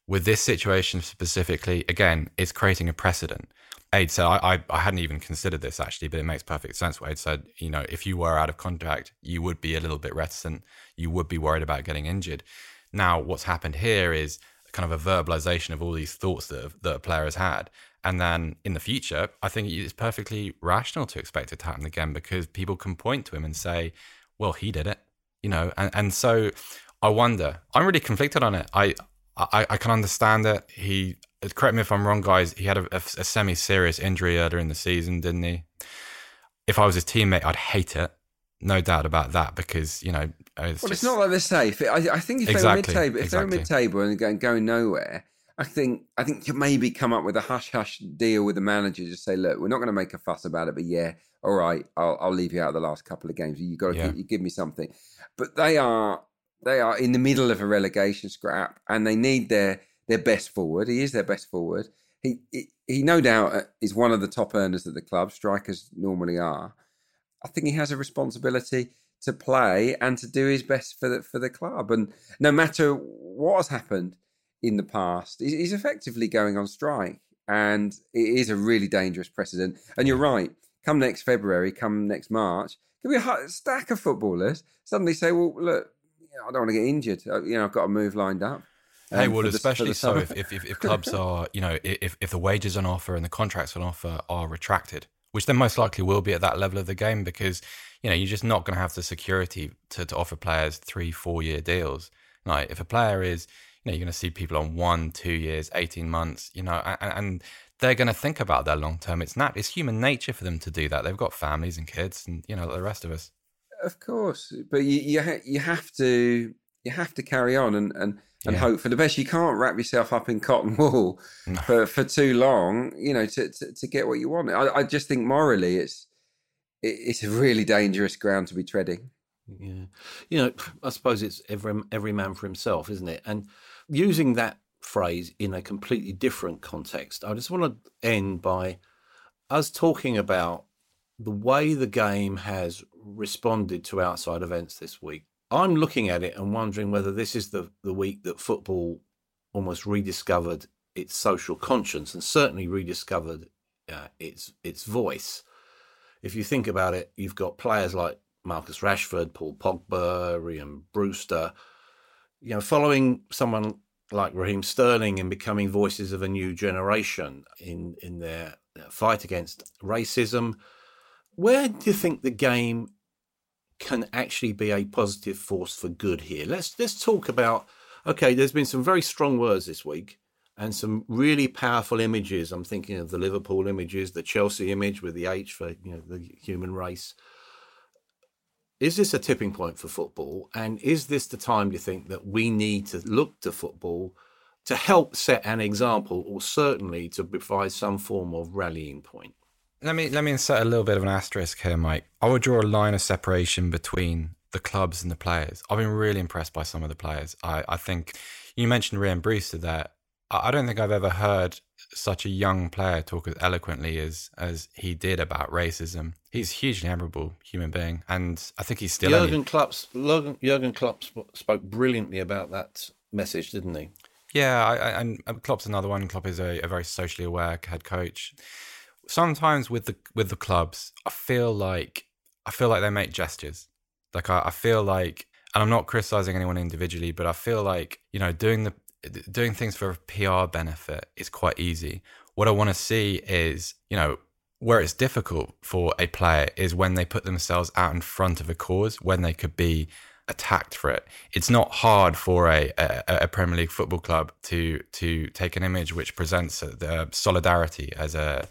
with this situation specifically, again, it's creating a precedent. Ade said, I, I, I, hadn't even considered this actually, but it makes perfect sense. What Ade said, you know, if you were out of contract, you would be a little bit reticent. You would be worried about getting injured. Now, what's happened here is kind of a verbalization of all these thoughts that, that a player has had. And then in the future, I think it's perfectly rational to expect it to happen again because people can point to him and say, well, he did it, you know, and, and so I wonder, I'm really conflicted on it. I, I, I can understand it. he correct me if I'm wrong, guys. He had a, a, a semi-serious injury earlier in the season, didn't he? If I was his teammate, I'd hate it. No doubt about that, because you know. It's well, just... it's not like they're safe. I, I think if exactly, they were mid-table, if exactly. they were mid-table and going, going nowhere, I think I think you maybe come up with a hush hush deal with the manager. Just say, look, we're not going to make a fuss about it, but yeah, all right, I'll, I'll leave you out of the last couple of games. You got to yeah. give, you give me something. But they are they are in the middle of a relegation scrap, and they need their their best forward. He is their best forward. He, he, he no doubt uh, is one of the top earners at the club. Strikers normally are. I think he has a responsibility to play and to do his best for the for the club. And no matter what has happened in the past, he's effectively going on strike, and it is a really dangerous precedent. And you're right. Come next February, come next March, there'll be a stack of footballers suddenly say, "Well, look, I don't want to get injured. Uh, you know, I've got a move lined up." Hey, um, well, especially the, so if, if, if clubs are, you know, if, if the wages on offer and the contracts on offer are retracted, which they most likely will be at that level of the game because, you know, you're just not going to have the security to, to offer players three, four year deals. Like if a player is, you know, you're going to see people on one, two years, 18 months, you know, and, and they're going to think about their long term. It's not, it's human nature for them to do that. They've got families and kids and, you know, like the rest of us. Of course. But you, you, ha- you have to, you have to carry on and, and, and yeah. hope for the best. You can't wrap yourself up in cotton wool no. for, for too long, you know, to, to, to get what you want. I, I, just think morally it's it, it's a really dangerous ground to be treading. Yeah, you know, I suppose it's every every man for himself, isn't it? And using that phrase in a completely different context, I just want to end by us talking about the way the game has responded to outside events this week. I'm looking at it and wondering whether this is the, the week that football almost rediscovered its social conscience and certainly rediscovered uh, its its voice. If you think about it, you've got players like Marcus Rashford, Paul Pogba, Rhian Brewster, you know, following someone like Raheem Sterling and becoming voices of a new generation in in their fight against racism. Where do you think the game can actually be a positive force for good here. Let's let's talk about okay, there's been some very strong words this week and some really powerful images. I'm thinking of the Liverpool images, the Chelsea image with the H for you know the human race. Is this a tipping point for football? And is this the time you think that we need to look to football to help set an example or certainly to provide some form of rallying point? Let me let me insert a little bit of an asterisk here, Mike. I would draw a line of separation between the clubs and the players. I've been really impressed by some of the players. I, I think you mentioned Rhian Brewster there. I, don't think I've ever heard such a young player talk as eloquently as as he did about racism. He's a hugely admirable human being, and I think he's still. Jurgen Klopp, Jurgen Klopp spoke brilliantly about that message, didn't he? Yeah, I, I, and uh, Klopp's another one. Klopp is a, a very socially aware head coach sometimes with the with the clubs, I feel like I feel like they make gestures. Like I, I feel like, and I'm not criticizing anyone individually, but I feel like you know doing the doing things for a PR benefit is quite easy. What I want to see is you know where it's difficult for a player is when they put themselves out in front of a cause when they could be attacked for it. It's not hard for a, a, a, Premier League football club to to take an image which presents the solidarity as a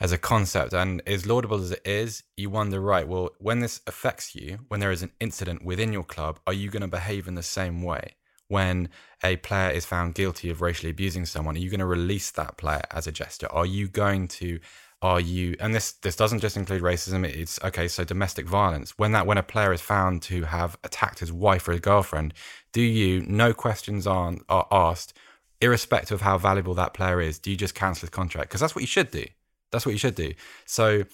as a concept and as laudable as it is, you wonder, right, well, when this affects you, when there is an incident within your club, are you going to behave in the same way? When a player is found guilty of racially abusing someone, are you going to release that player as a gesture? Are you going to are you and this this doesn't just include racism it's okay so domestic violence when that when a player is found to have attacked his wife or his girlfriend do you no questions are, are asked irrespective of how valuable that player is do you just cancel his contract because that's what you should do that's what you should do. So,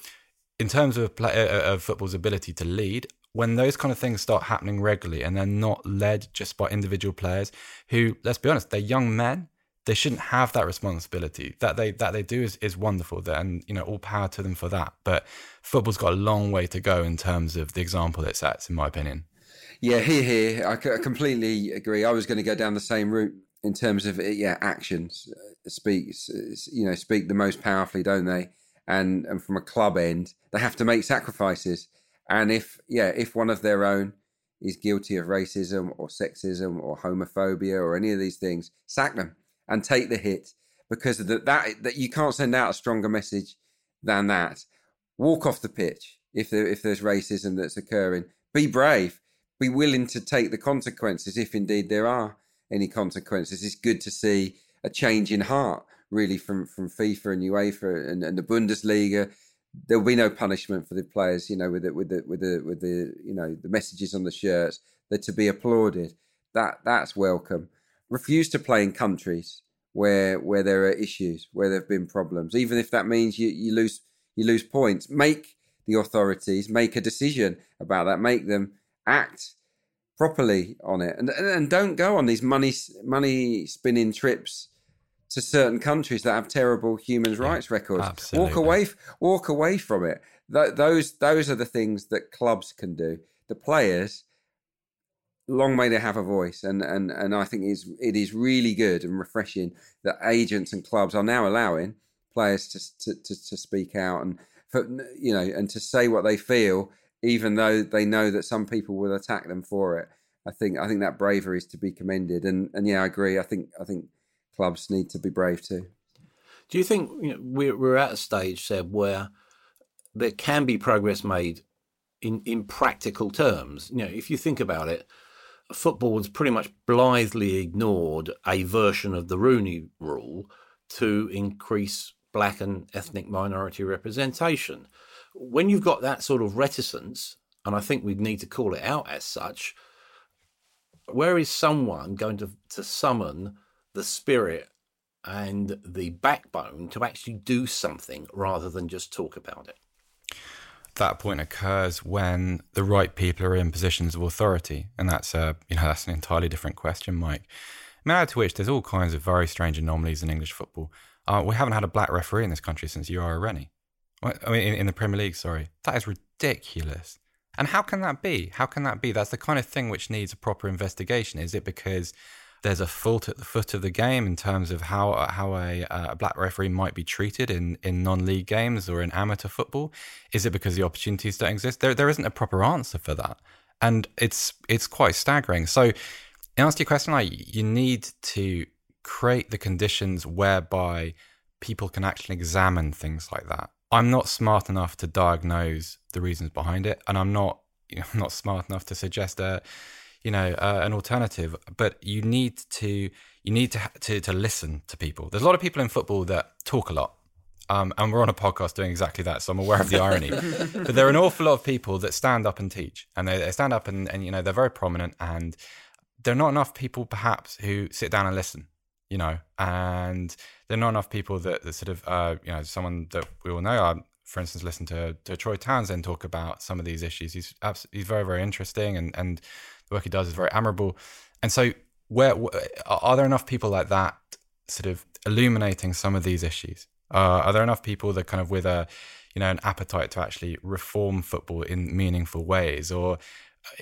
in terms of play, uh, uh, of football's ability to lead, when those kind of things start happening regularly and they're not led just by individual players who, let's be honest, they're young men. They shouldn't have that responsibility. That they that they do is, is wonderful, and you know all power to them for that. But football's got a long way to go in terms of the example it sets, in my opinion. Yeah, here, here, I completely agree. I was going to go down the same route in terms of yeah actions uh, speak you know speak the most powerfully, don't they? And and from a club end, they have to make sacrifices. And if yeah, if one of their own is guilty of racism or sexism or homophobia or any of these things, sack them and take the hit because the, that that you can't send out a stronger message than that. Walk off the pitch if there, if there's racism that's occurring. Be brave. Be willing to take the consequences if indeed there are any consequences. It's good to see a change in heart, really, from from FIFA and UEFA and, and the Bundesliga. There will be no punishment for the players, you know, with the with the with the with the you know the messages on the shirts. They're to be applauded. That that's welcome. Refuse to play in countries where where there are issues, where there have been problems, even if that means you, you lose you lose points. Make the authorities make a decision about that. Make them act properly on it, and and don't go on these money money spinning trips to certain countries that have terrible human rights records. Absolutely. Walk away, walk away from it. Th- those those are the things that clubs can do. The players, long may they have a voice, and and and I think is it is really good and refreshing that agents and clubs are now allowing players to to to, to speak out and for, you know and to say what they feel even though they know that some people will attack them for it. I think I think that bravery is to be commended, and and yeah, I agree. I think I think clubs need to be brave too. Do you think you know, we're we're at a stage, Seb, where there can be progress made in in practical terms? You know, if you think about it, football has pretty much blithely ignored a version of the Rooney Rule to increase black and ethnic minority representation when you've got that sort of reticence, and I think we need to call it out as such, where is someone going to, to summon the spirit and the backbone to actually do something rather than just talk about it? That point occurs when the right people are in positions of authority, and that's a you know that's an entirely different question, Mike. Matter to which there's all kinds of very strange anomalies in English football. Uh, we haven't had a black referee in this country since Uriah Rennie. I mean, in, in the Premier League, sorry. That is ridiculous. And how can that be? How can that be? That's the kind of thing which needs a proper investigation. Is it because there's a fault at the foot of the game in terms of how uh, how a, uh, a black referee might be treated in, in non-league games or in amateur football? Is it because the opportunities don't exist? There there isn't a proper answer for that, and it's it's quite staggering. So, in answer to your question, like you need to create the conditions whereby people can actually examine things like that. I'm not smart enough to diagnose the reasons behind it, and I'm not you know, not smart enough to suggest a you know uh, an alternative. But you need to you need to, to to listen to people. There's a lot of people in football that talk a lot. Um, and we're on a podcast doing exactly that, so I'm aware of the irony. but there are an awful lot of people that stand up and teach, and they, they stand up and, and you know they're very prominent, and there are not enough people perhaps who sit down and listen you know, and there are not enough people that, that sort of, uh, you know, someone that we all know, uh, for instance, listen to, to Troy Townsend talk about some of these issues. He's he's very, very interesting and, and the work he does is very admirable. And so where, are there enough people like that sort of illuminating some of these issues? Uh, are there enough people that kind of with a, you know, an appetite to actually reform football in meaningful ways? Or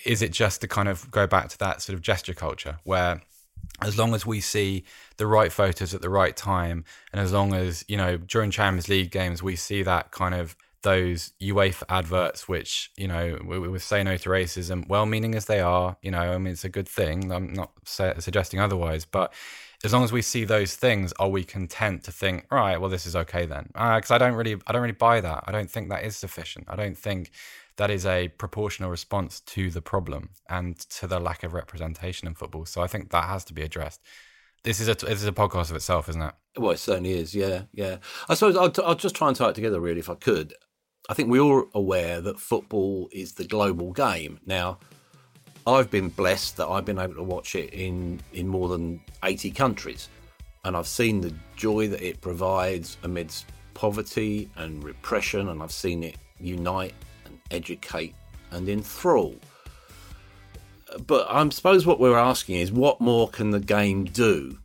is it just to kind of go back to that sort of gesture culture where as long as we see the right photos at the right time, and as long as you know during Champions League games we see that kind of those UEFA adverts, which you know we, say no to racism, well-meaning as they are, you know, I mean it's a good thing. I'm not say, suggesting otherwise, but as long as we see those things, are we content to think, right? Well, this is okay then? Because uh, I don't really, I don't really buy that. I don't think that is sufficient. I don't think that is a proportional response to the problem and to the lack of representation in football. So I think that has to be addressed. This is a this is a podcast of itself, isn't it? Well, it certainly is. Yeah, yeah. I suppose I'll, I'll just try and tie it together, really, if I could. I think we're all aware that football is the global game. Now, I've been blessed that I've been able to watch it in in more than eighty countries, and I've seen the joy that it provides amidst poverty and repression, and I've seen it unite educate, and enthrall. But I suppose what we're asking is what more can the game do?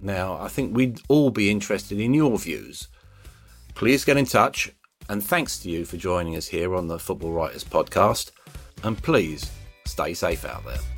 Now, I think we'd all be interested in your views. Please get in touch, and thanks to you for joining us here on the Football Writers Podcast. And please stay safe out there.